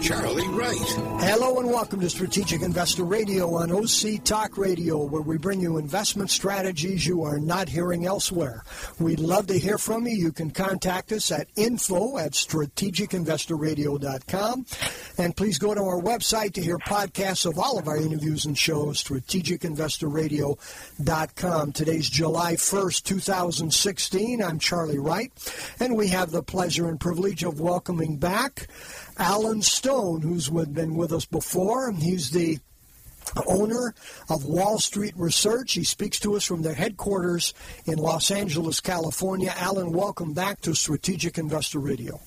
Charlie Wright. Hello and welcome to Strategic Investor Radio on OC Talk Radio, where we bring you investment strategies you are not hearing elsewhere. We'd love to hear from you. You can contact us at info at strategicinvestorradio.com. And please go to our website to hear podcasts of all of our interviews and shows, strategicinvestorradio.com. Today's July 1st, 2016. I'm Charlie Wright, and we have the pleasure and privilege of welcoming back Alan Stone, who's been with us before. He's the owner of Wall Street Research. He speaks to us from their headquarters in Los Angeles, California. Alan, welcome back to Strategic Investor Radio.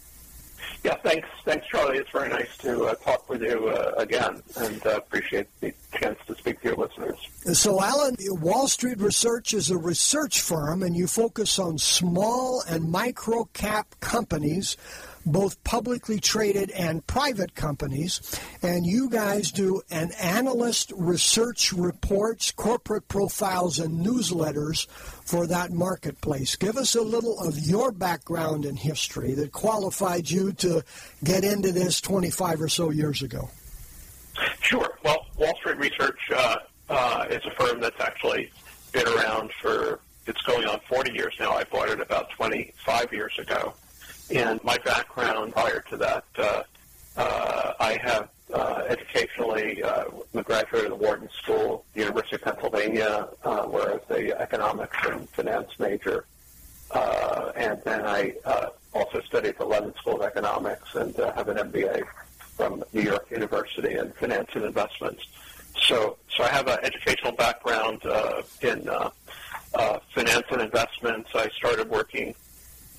Yeah, thanks, thanks, Charlie. It's very nice to uh, talk with you uh, again, and uh, appreciate the chance to speak to your listeners. So, Alan, Wall Street Research is a research firm, and you focus on small and micro cap companies both publicly traded and private companies. And you guys do an analyst research reports, corporate profiles, and newsletters for that marketplace. Give us a little of your background and history that qualified you to get into this 25 or so years ago. Sure. Well, Wall Street Research uh, uh, is a firm that's actually been around for, it's going on 40 years now. I bought it about 25 years ago. And my background prior to that, uh, uh, I have uh, educationally uh, graduated of the Wharton School, University of Pennsylvania, uh, where I was a economics and finance major. Uh, and then I uh, also studied at the London School of Economics and uh, have an MBA from New York University in finance and investments. So, so I have an educational background uh, in uh, uh, finance and investments. I started working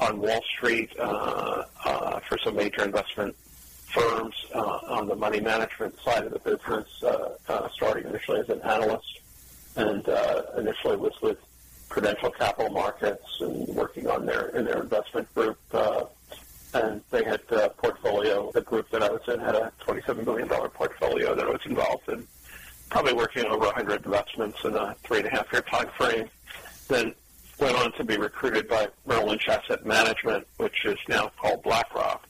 on Wall Street uh, uh, for some major investment firms uh, on the money management side of the business, uh, uh, starting initially as an analyst, and uh, initially was with Prudential Capital Markets and working on their in their investment group. Uh, and they had a portfolio. The group that I was in had a $27 million portfolio that I was involved in, probably working on over 100 investments in a three and a half year time frame. Then went on to be recruited by Merrill Lynch Asset Management, which is now called BlackRock.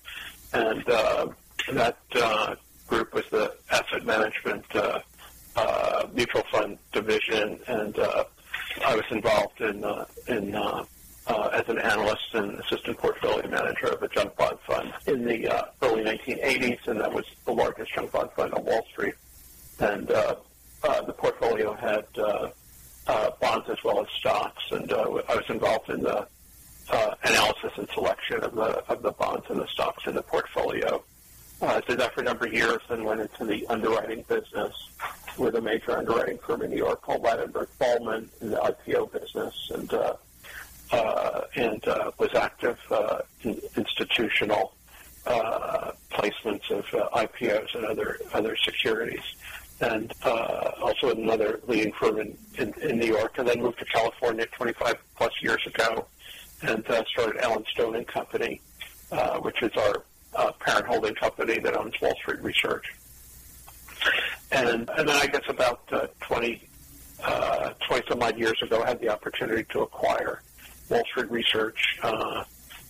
And uh, that uh, group was the asset management uh, uh, mutual fund division, and uh, I was involved in uh, in uh, uh, as an analyst and assistant portfolio manager of a junk bond fund in the uh, early 1980s, and that was the largest junk bond fund on Wall Street. And uh, uh, the portfolio had uh, uh, bonds as well as stocks, and uh, I was involved in the uh, analysis and selection of the of the bonds and the stocks in the portfolio. Uh, did that for a number of years, and went into the underwriting business with a major underwriting firm in New York called Ladenburg Thalmann in the IPO business, and uh, uh, and uh, was active uh, in institutional uh, placements of uh, IPOs and other other securities and uh, also another leading firm in, in, in New York, and then moved to California 25 plus years ago, and uh, started Alan Stone and Company, uh, which is our uh, parent holding company that owns Wall Street Research. And, and then I guess about uh, 20, uh, 20 some odd years ago, I had the opportunity to acquire Wall Street Research uh,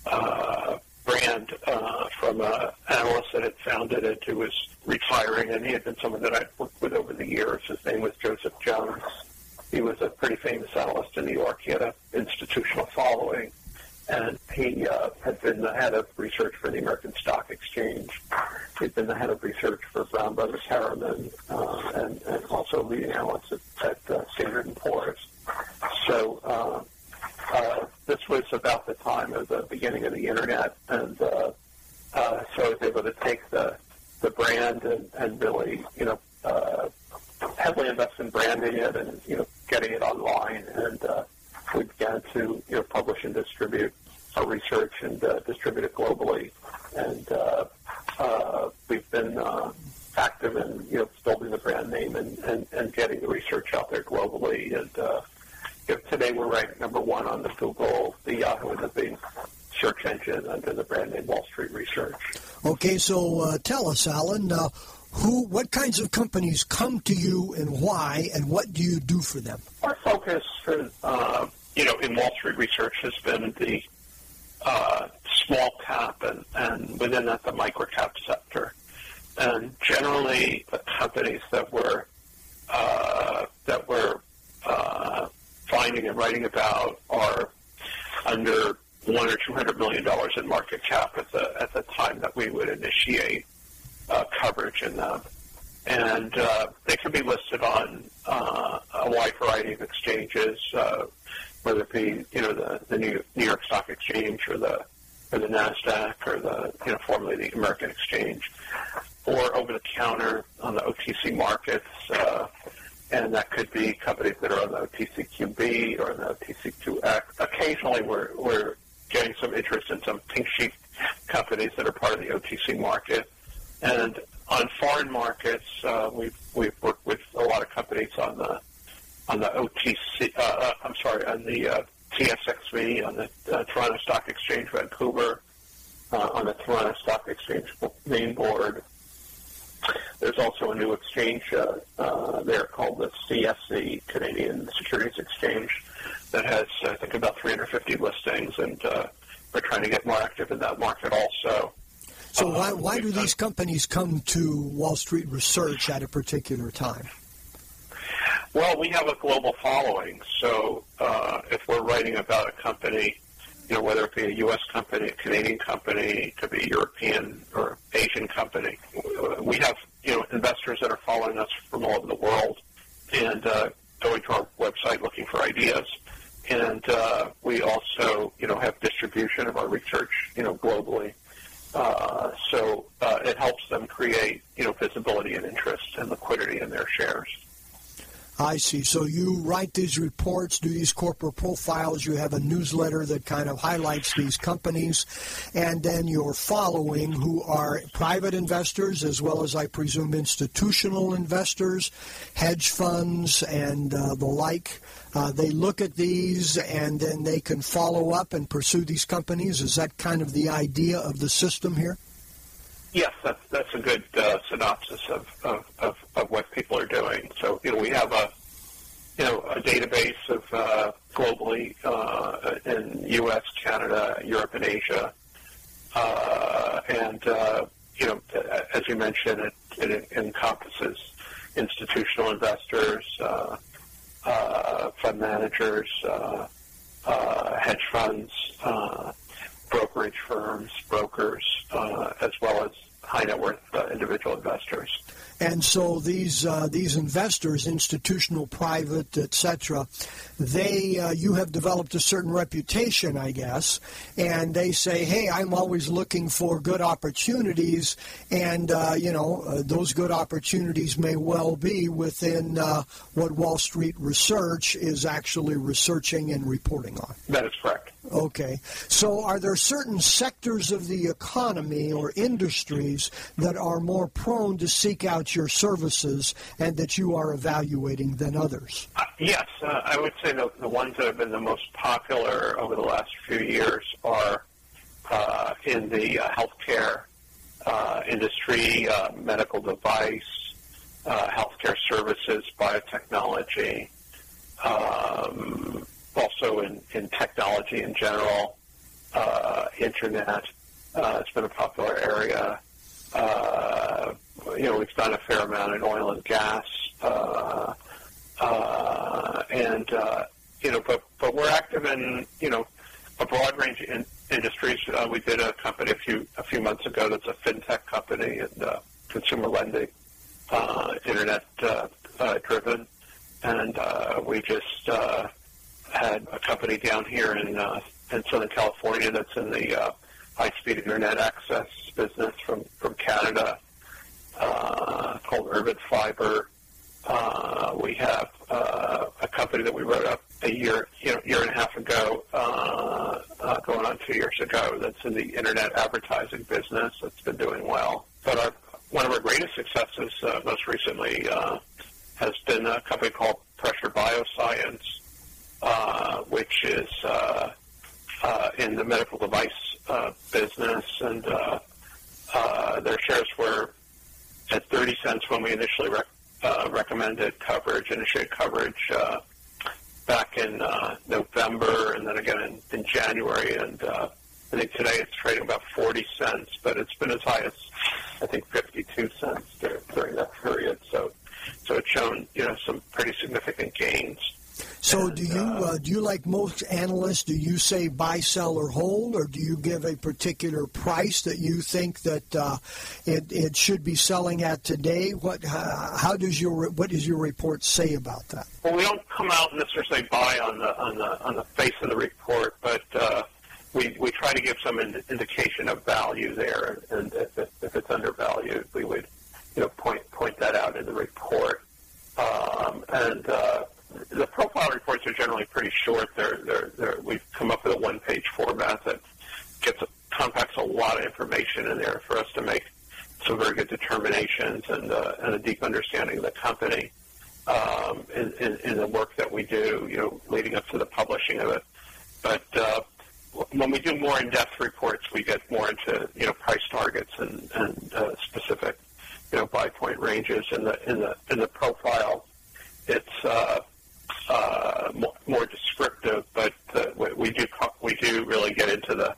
uh, brand uh, from an analyst that had founded it who was retiring, and he had been someone that I'd worked with over the years. His name was Joseph Jones. He was a pretty famous analyst in New York. He had an institutional following, and he uh, had been the head of research for the American Stock Exchange. He'd been the head of research for Brown Brothers Harriman, uh, and, and also leading analyst at, at uh, Standard & Poor's. So uh, uh, this was about the time of the beginning of the internet, and uh, uh, so I was able to take the the brand and, and really, you know, uh, heavily invest in branding it and you know getting it online, and uh, we began to you know publish and distribute our research and uh, distribute it globally, and uh, uh, we've been uh, active in you know building the brand name and, and, and getting the research out there globally, and uh, if today we're ranked number one on the Google, the Yahoo, and the Bing search engine under the brand name Wall Street Research. Okay, so uh, tell us, Alan, uh, who, what kinds of companies come to you and why, and what do you do for them? Our focus for, uh, you know, in Wall Street research has been the uh, small cap and, and within that the micro cap sector. And generally the companies that we're, uh, that we're finding and writing about are under one or two hundred million dollars in market cap at the at the time that we would initiate uh, coverage in them, and uh, they can be listed on uh, a wide variety of exchanges, uh, whether it be you know the the New, New York Stock Exchange or the or the Nasdaq or the you know formerly the American Exchange, or over the counter on the OTC markets. Uh, and that could be companies that are on the OTCQB or the OTCQX. Occasionally, we're, we're getting some interest in some pink sheet companies that are part of the OTC market. And on foreign markets, uh, we've we've worked with a lot of companies on the on the OTC. Uh, uh, I'm sorry, on the uh, TSXV, on the uh, Toronto Stock Exchange, Vancouver, uh, on the Toronto Stock Exchange main board. There's also a new exchange uh, uh, there called the CSE, Canadian Securities Exchange, that has, I think, about 350 listings, and uh, we're trying to get more active in that market also. So why, why do these companies come to Wall Street Research at a particular time? Well, we have a global following, so uh, if we're writing about a company, you know, whether it be a U.S. company, a Canadian company, could be a European or Asian company, we have you know investors that are following us from all over the world and uh, going to our website looking for ideas. And uh, we also, you know, have distribution of our research, you know, globally. Uh, so uh, it helps them create, you know, visibility and interest and liquidity in their shares. I see. So you write these reports, do these corporate profiles, you have a newsletter that kind of highlights these companies, and then your following, who are private investors as well as, I presume, institutional investors, hedge funds, and uh, the like. Uh, they look at these and then they can follow up and pursue these companies. Is that kind of the idea of the system here? Yes, that's that's a good uh, synopsis of, of, of, of, what people are doing. So you know we have a you know a database of uh, globally uh, in U.S., Canada, Europe, and Asia, uh, and uh, you know as you mentioned, it, it encompasses institutional investors, uh, fund managers, hedge funds brokerage firms, brokers, uh, as well as high net worth uh, individual investors. And so these uh, these investors, institutional, private, etc., they uh, you have developed a certain reputation, I guess, and they say, "Hey, I'm always looking for good opportunities," and uh, you know uh, those good opportunities may well be within uh, what Wall Street Research is actually researching and reporting on. That is correct. Okay. So, are there certain sectors of the economy or industries that are more prone to seek out your services and that you are evaluating than others? Uh, yes. Uh, I would say the, the ones that have been the most popular over the last few years are uh, in the uh, healthcare uh, industry, uh, medical device, healthcare services, biotechnology. Um, also in, in technology in general, uh, internet. Uh, it's been a popular area. Uh, you know, we've done a fair amount in oil and gas, uh, uh, and uh, you know, but but we're active in you know a broad range of in, industries. Uh, we did a company a few a few months ago that's a fintech company and uh, consumer lending, uh, internet uh, uh, driven, and uh, we just uh, had a company down here in uh, in Southern California that's in the uh, high-speed internet access business from from Canada uh, called Urban Fiber. Uh, we have uh, a company that we wrote up a year, you know, year and a half ago, uh, uh, going on two years ago. That's in the internet advertising business. That's been doing well. But our one of our greatest successes, uh, most recently, uh, has been a company called Pressure Bioscience, uh, which is uh, uh, in the medical device uh, business and uh, uh, their shares were at 30 cents when we initially rec- uh, recommended coverage, initiated coverage uh, back in uh, November and then again in, in January. And uh, I think today it's trading about 40 cents, but it's been as high as I think 52 cents during that period. So, so it's shown you know some pretty significant gains. So, and, do you uh, uh, do you like most analysts? Do you say buy, sell, or hold, or do you give a particular price that you think that uh, it, it should be selling at today? What uh, how does your what does your report say about that? Well, we don't come out and necessarily say buy on the on the on the face of the report, but uh, we we try to give some ind- indication of value there, and if, it, if it's undervalued, we would you know point point that out in the report, um, and uh, the profile reports are generally pretty short. They're, they're, they're, we've come up with a one-page format that gets compacts a lot of information in there for us to make some very good determinations and, uh, and a deep understanding of the company um, in, in, in the work that we do, you know, leading up to the publishing of it. But uh, when we do more in-depth reports, we get more into you know price targets and, and uh, specific you know buy point ranges in the in the in the profile. It's uh, uh, more, more descriptive, but uh, we do we do really get into the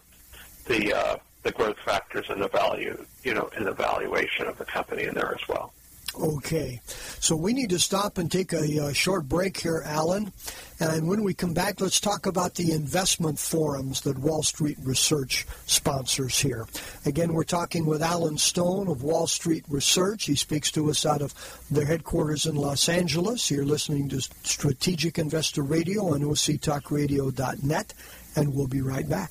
the uh, the growth factors and the value, you know, and the valuation of the company in there as well. Okay, so we need to stop and take a, uh, short break here, Alan. And when we come back, let's talk about the investment forums that Wall Street Research sponsors here. Again, we're talking with Alan Stone of Wall Street Research. He speaks to us out of their headquarters in Los Angeles. You're listening to Strategic Investor Radio on OCTalkRadio.net, and we'll be right back.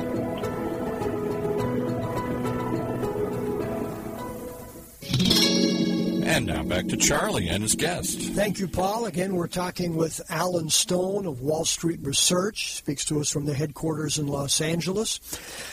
And now back to Charlie and his guest. Thank you, Paul. Again, we're talking with Alan Stone of Wall Street Research. Speaks to us from the headquarters in Los Angeles.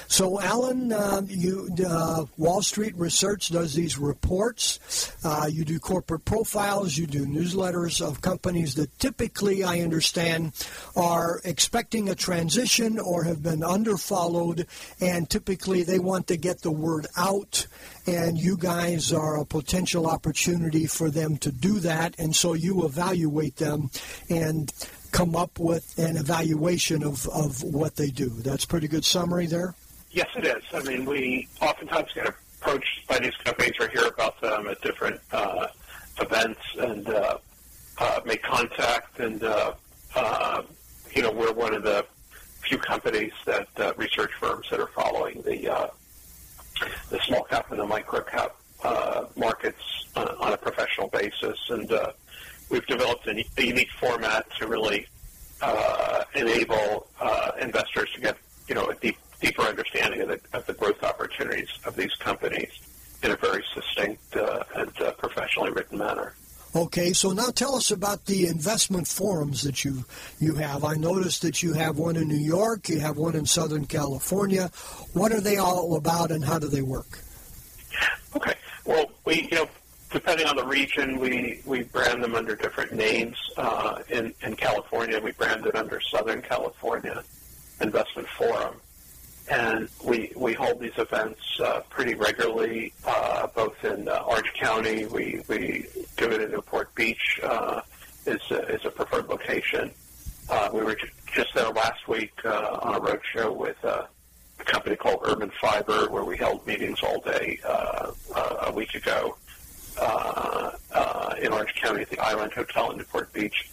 So, Alan, uh, you uh, Wall Street Research does these reports. Uh, you do corporate profiles. You do newsletters of companies that typically, I understand, are expecting a transition or have been underfollowed, and typically they want to get the word out and you guys are a potential opportunity for them to do that, and so you evaluate them and come up with an evaluation of, of what they do. That's pretty good summary there? Yes, it is. I mean, we oftentimes get approached by these companies or hear about them at different uh, events and uh, uh, make contact, and uh, uh, you know, we're one of the few companies that uh, research firms that are following the the small cap and the micro cap uh, markets uh, on a professional basis. And uh, we've developed a, a, unique format to really uh, enable uh, investors to get you know a deep, deeper understanding of the, of the growth opportunities of these companies in a very succinct uh, and professionally written manner. Okay, so now tell us about the investment forums that you you have. I noticed that you have one in New York, you have one in Southern California. What are they all about, and how do they work? Okay, well, we you know depending on the region, we, we brand them under different names. Uh, in in California, we brand it under Southern California Investment Forum and we we hold these events uh, pretty regularly, uh, both in uh, Orange County. We we do it in Newport Beach uh, is a, is a preferred location. Uh, we were j- just there last week uh, on a road show with uh, a company called Urban Fiber, where we held meetings all day uh, uh, a week ago uh, uh, in Orange County at the Island Hotel in Newport Beach.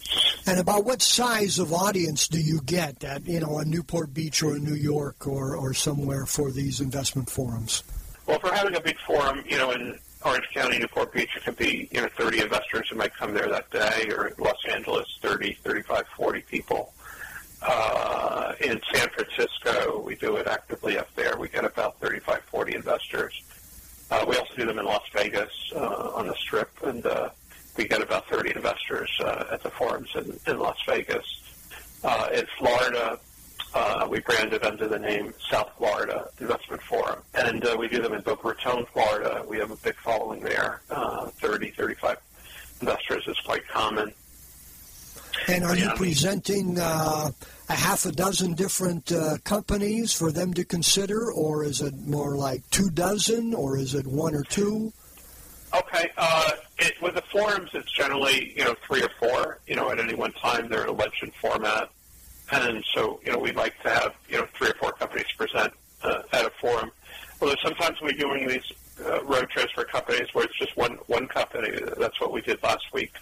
And about what size of audience do you get at, you know, a Newport Beach or a New York or, or somewhere for these investment forums? Well, for having a big forum, you know, in Orange County, Newport Beach, it could be, you know, 30 investors who might come there that day, or in Los Angeles, 30, 35, 40 people. Uh, in San Francisco, we do it actively up there. We get about 35, 40 investors. Uh, we also do them in Las Vegas uh, on the Strip, and uh, we get about 30 investors uh, at the forums in, in Las Vegas. Uh, in Florida, uh, we branded under the name South Florida Investment Forum, and uh, we do them in Boca Raton, Florida. We have a big following there. Uh, 30, 35 investors is quite common. And are you presenting uh, a half a dozen different uh, companies for them to consider, or is it more like two dozen, or is it one or two? Okay. Uh, it, with the forums, it's generally you know three or four. You know, at any one time, they're in a legend format, and so you know we like to have you know three or four companies present uh, at a forum. Although sometimes we're doing these uh, road shows for companies where it's just one one company. That's what we did last week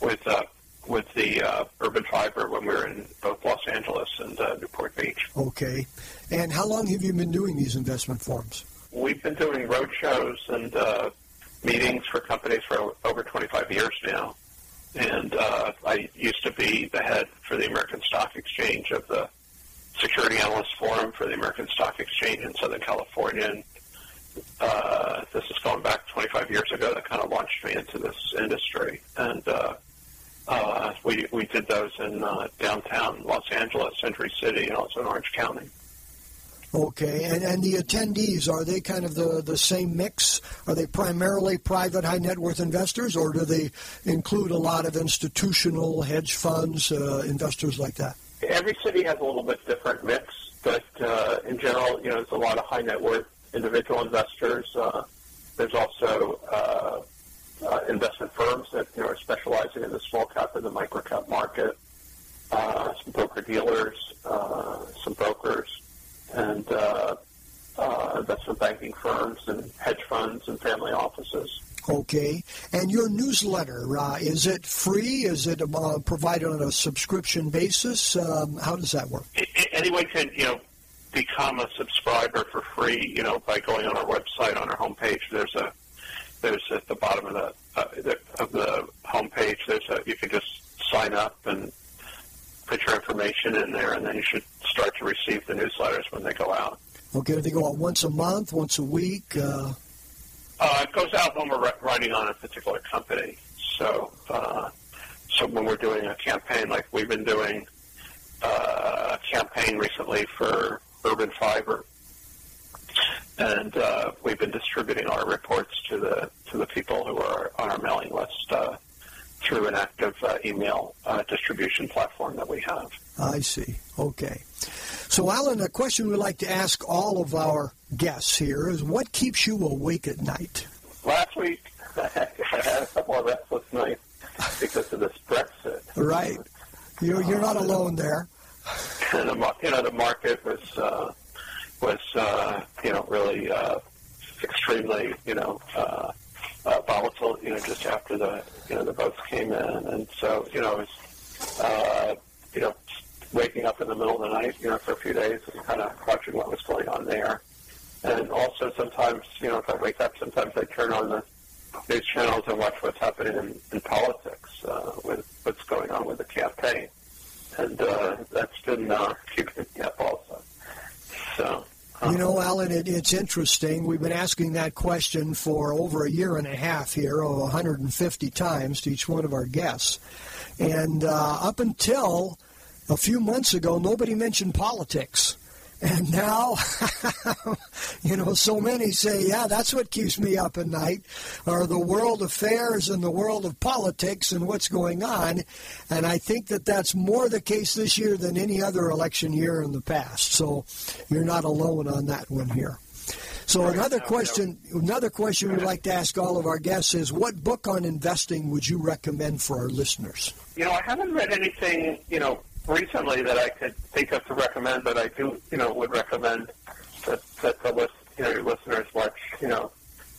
with uh, with the uh, Urban Fiber when we were in both Los Angeles and uh, Newport Beach. Okay. And how long have you been doing these investment forums? We've been doing road shows and uh, meetings for companies for over 25 years now. And uh, I used to be the head for the American Stock Exchange of the Security Analyst Forum for the American Stock Exchange in Southern California. And uh, this is going back 25 years ago. That kind of launched me into this industry. And uh, uh, we we did those in uh, downtown Los Angeles, Century City, and also in Orange County. Okay, and, and the attendees, are they kind of the, the same mix? Are they primarily private high net worth investors, or do they include a lot of institutional hedge funds, uh, investors like that? Every city has a little bit different mix, but uh, in general, you know, there's a lot of high net worth individual investors. Uh, there's also uh, investment firms that you know are specializing in the small cap and the micro cap market. Uh, some broker dealers, uh, some brokers, and uh, uh, investment banking firms and hedge funds and family offices. Okay, and your newsletter uh, is it free? Is it uh, provided on a subscription basis? Um, how does that work? Anyone can you know become a subscriber for free. You know by going on our website on our homepage. There's a there's at the bottom of the, uh, the of the homepage. There's a you can just sign up and put your information in there, and then you should start to receive the newsletters when they go out. Okay, do they go out once a month, once a week? Uh... Uh, it goes out when we're writing on a particular company. So, uh, so when we're doing a campaign, like we've been doing uh, a campaign recently for Urban Fiber, and uh, we've been distributing our reports to the to the people who are on our mailing list uh, through an active uh, email uh, distribution platform that we have. I see. Okay. So, Alan, a question we'd like to ask all of our guests here is what keeps you awake at night? Last week, I had a couple of restless nights because of this Brexit. Right. You're, you're not alone there. And the, you know, the market was uh, was uh, you know really uh, extremely you know uh, uh, volatile. You know, just after the you know the votes came in, and so you know it was uh, you know waking up in the middle of the night, you know, for a few days and kind of watching what was going on there. And also sometimes, you know, if I wake up, sometimes I turn on the news channels and watch what's happening in, in politics uh, with what's going on with the campaign. And uh, that's been uh, keeping me up also. So. You know, Alan, it, it's interesting. We've been asking that question for over a year and a half here, oh, 150 times to each one of our guests. And uh, up until a few months ago, nobody mentioned politics. And now, you know, so many say, yeah, that's what keeps me up at night, are the world affairs and the world of politics and what's going on. And I think that that's more the case this year than any other election year in the past. So you're not alone on that one here. So another question, another question we'd like to ask all of our guests is, what book on investing would you recommend for our listeners? You know, I haven't read anything, you know, recently that I could think of to recommend, but I do, you know, would recommend that, that the list, you know, listeners watch, you know,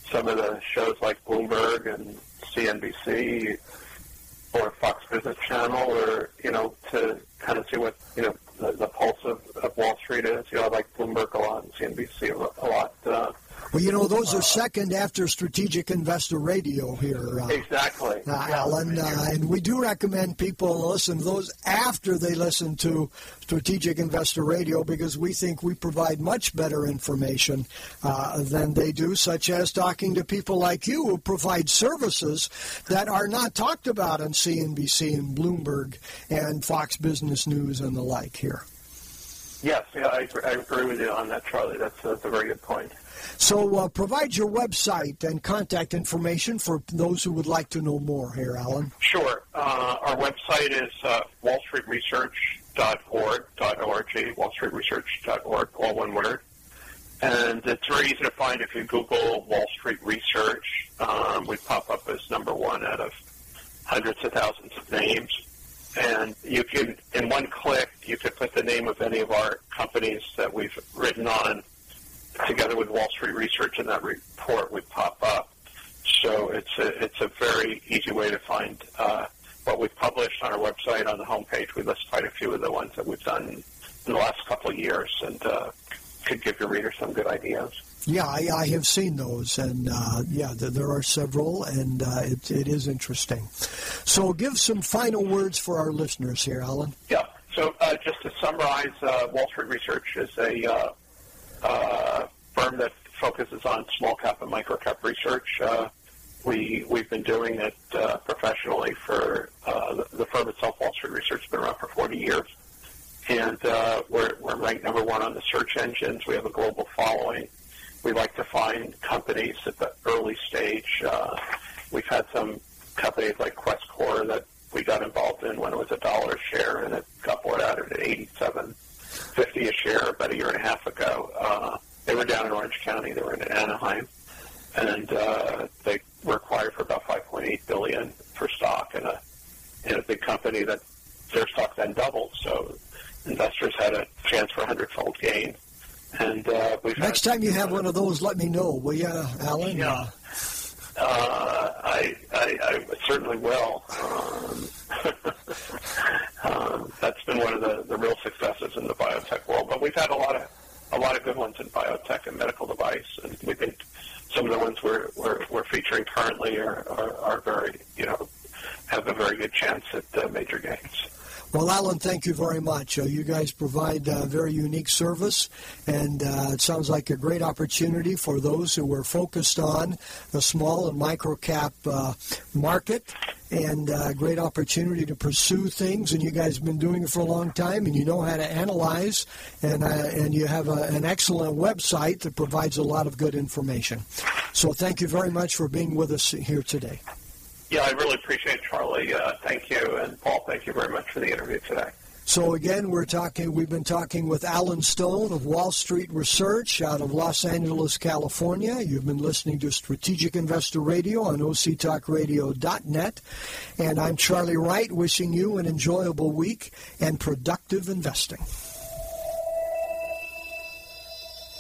some of the shows like Bloomberg and CNBC or Fox Business Channel, or you know, to kind of see what you know the, the pulse of, of Wall Street is. You know, I like Bloomberg a lot and CNBC a lot. Uh, well, you know, those are second after Strategic Investor Radio here. Uh, exactly. Uh, Alan, uh, and we do recommend people listen to those after they listen to Strategic Investor Radio because we think we provide much better information uh, than they do, such as talking to people like you who provide services that are not talked about on CNBC and Bloomberg and Fox Business News and the like here. Yes, yeah, I, I agree with you on that, Charlie. That's, that's a very good point. So uh, provide your website and contact information for those who would like to know more here, Alan. Sure. Uh, our website is uh, wallstreetresearch.org, .org, wallstreetresearch.org, all one word. And it's very easy to find if you Google Wall Street Research. Um, we pop up as number one out of hundreds of thousands of names. And you can, in one click, you could put the name of any of our companies that we've written on together with Wall Street Research, and that report would pop up. So it's a, it's a very easy way to find uh, what we've published on our website. On the homepage, we list quite a few of the ones that we've done in the last couple of years, and uh, could give your readers some good ideas. Yeah, I, I have seen those, and uh, yeah, there are several, and uh, it, it is interesting. So, give some final words for our listeners here, Alan. Yeah. So, uh, just to summarize, uh, Wall Street Research is a uh, firm that focuses on small cap and micro cap research. Uh, we we've been doing it uh, professionally for uh, the, the firm itself. Wall Street Research has been around for 40 years, and uh, we're we're ranked number one on the search engines. We have a global following. We like to find companies at the early stage. Uh, we've had some companies like Questcor that we got involved in when it was a dollar share, and it got bought out at 87 50 a share about a year and a half ago. Uh, they were down in Orange County. They were in Anaheim, and uh, they were acquired for about 5.8 billion for stock in a in a big company that their stock then doubled. So investors had a chance for a hundredfold gain. And uh, we've next time you have one of those, let me know, will you, Alan? Yeah. Uh, I, I, I certainly will. Um, um, that's been one of the, the real successes in the biotech world. But we've had a lot of a lot of good ones in biotech and medical device, and we think some of the ones we're we're, we're featuring currently are, are, are very you know have a very good chance at uh, major gains. Well, Alan, thank you very much. Uh, you guys provide a very unique service, and uh, it sounds like a great opportunity for those who are focused on the small and micro cap uh, market, and a uh, great opportunity to pursue things. And you guys have been doing it for a long time, and you know how to analyze, and uh, and you have a, an excellent website that provides a lot of good information. So, thank you very much for being with us here today. Yeah, I really appreciate it, Charlie. Uh, thank you. And Paul, thank you very much for the interview today. So again, we're talking. We've been talking with Alan Stone of Wall Street Research out of Los Angeles, California. You've been listening to Strategic Investor Radio on OCTalkRadio.net, and I'm Charlie Wright, wishing you an enjoyable week and productive investing.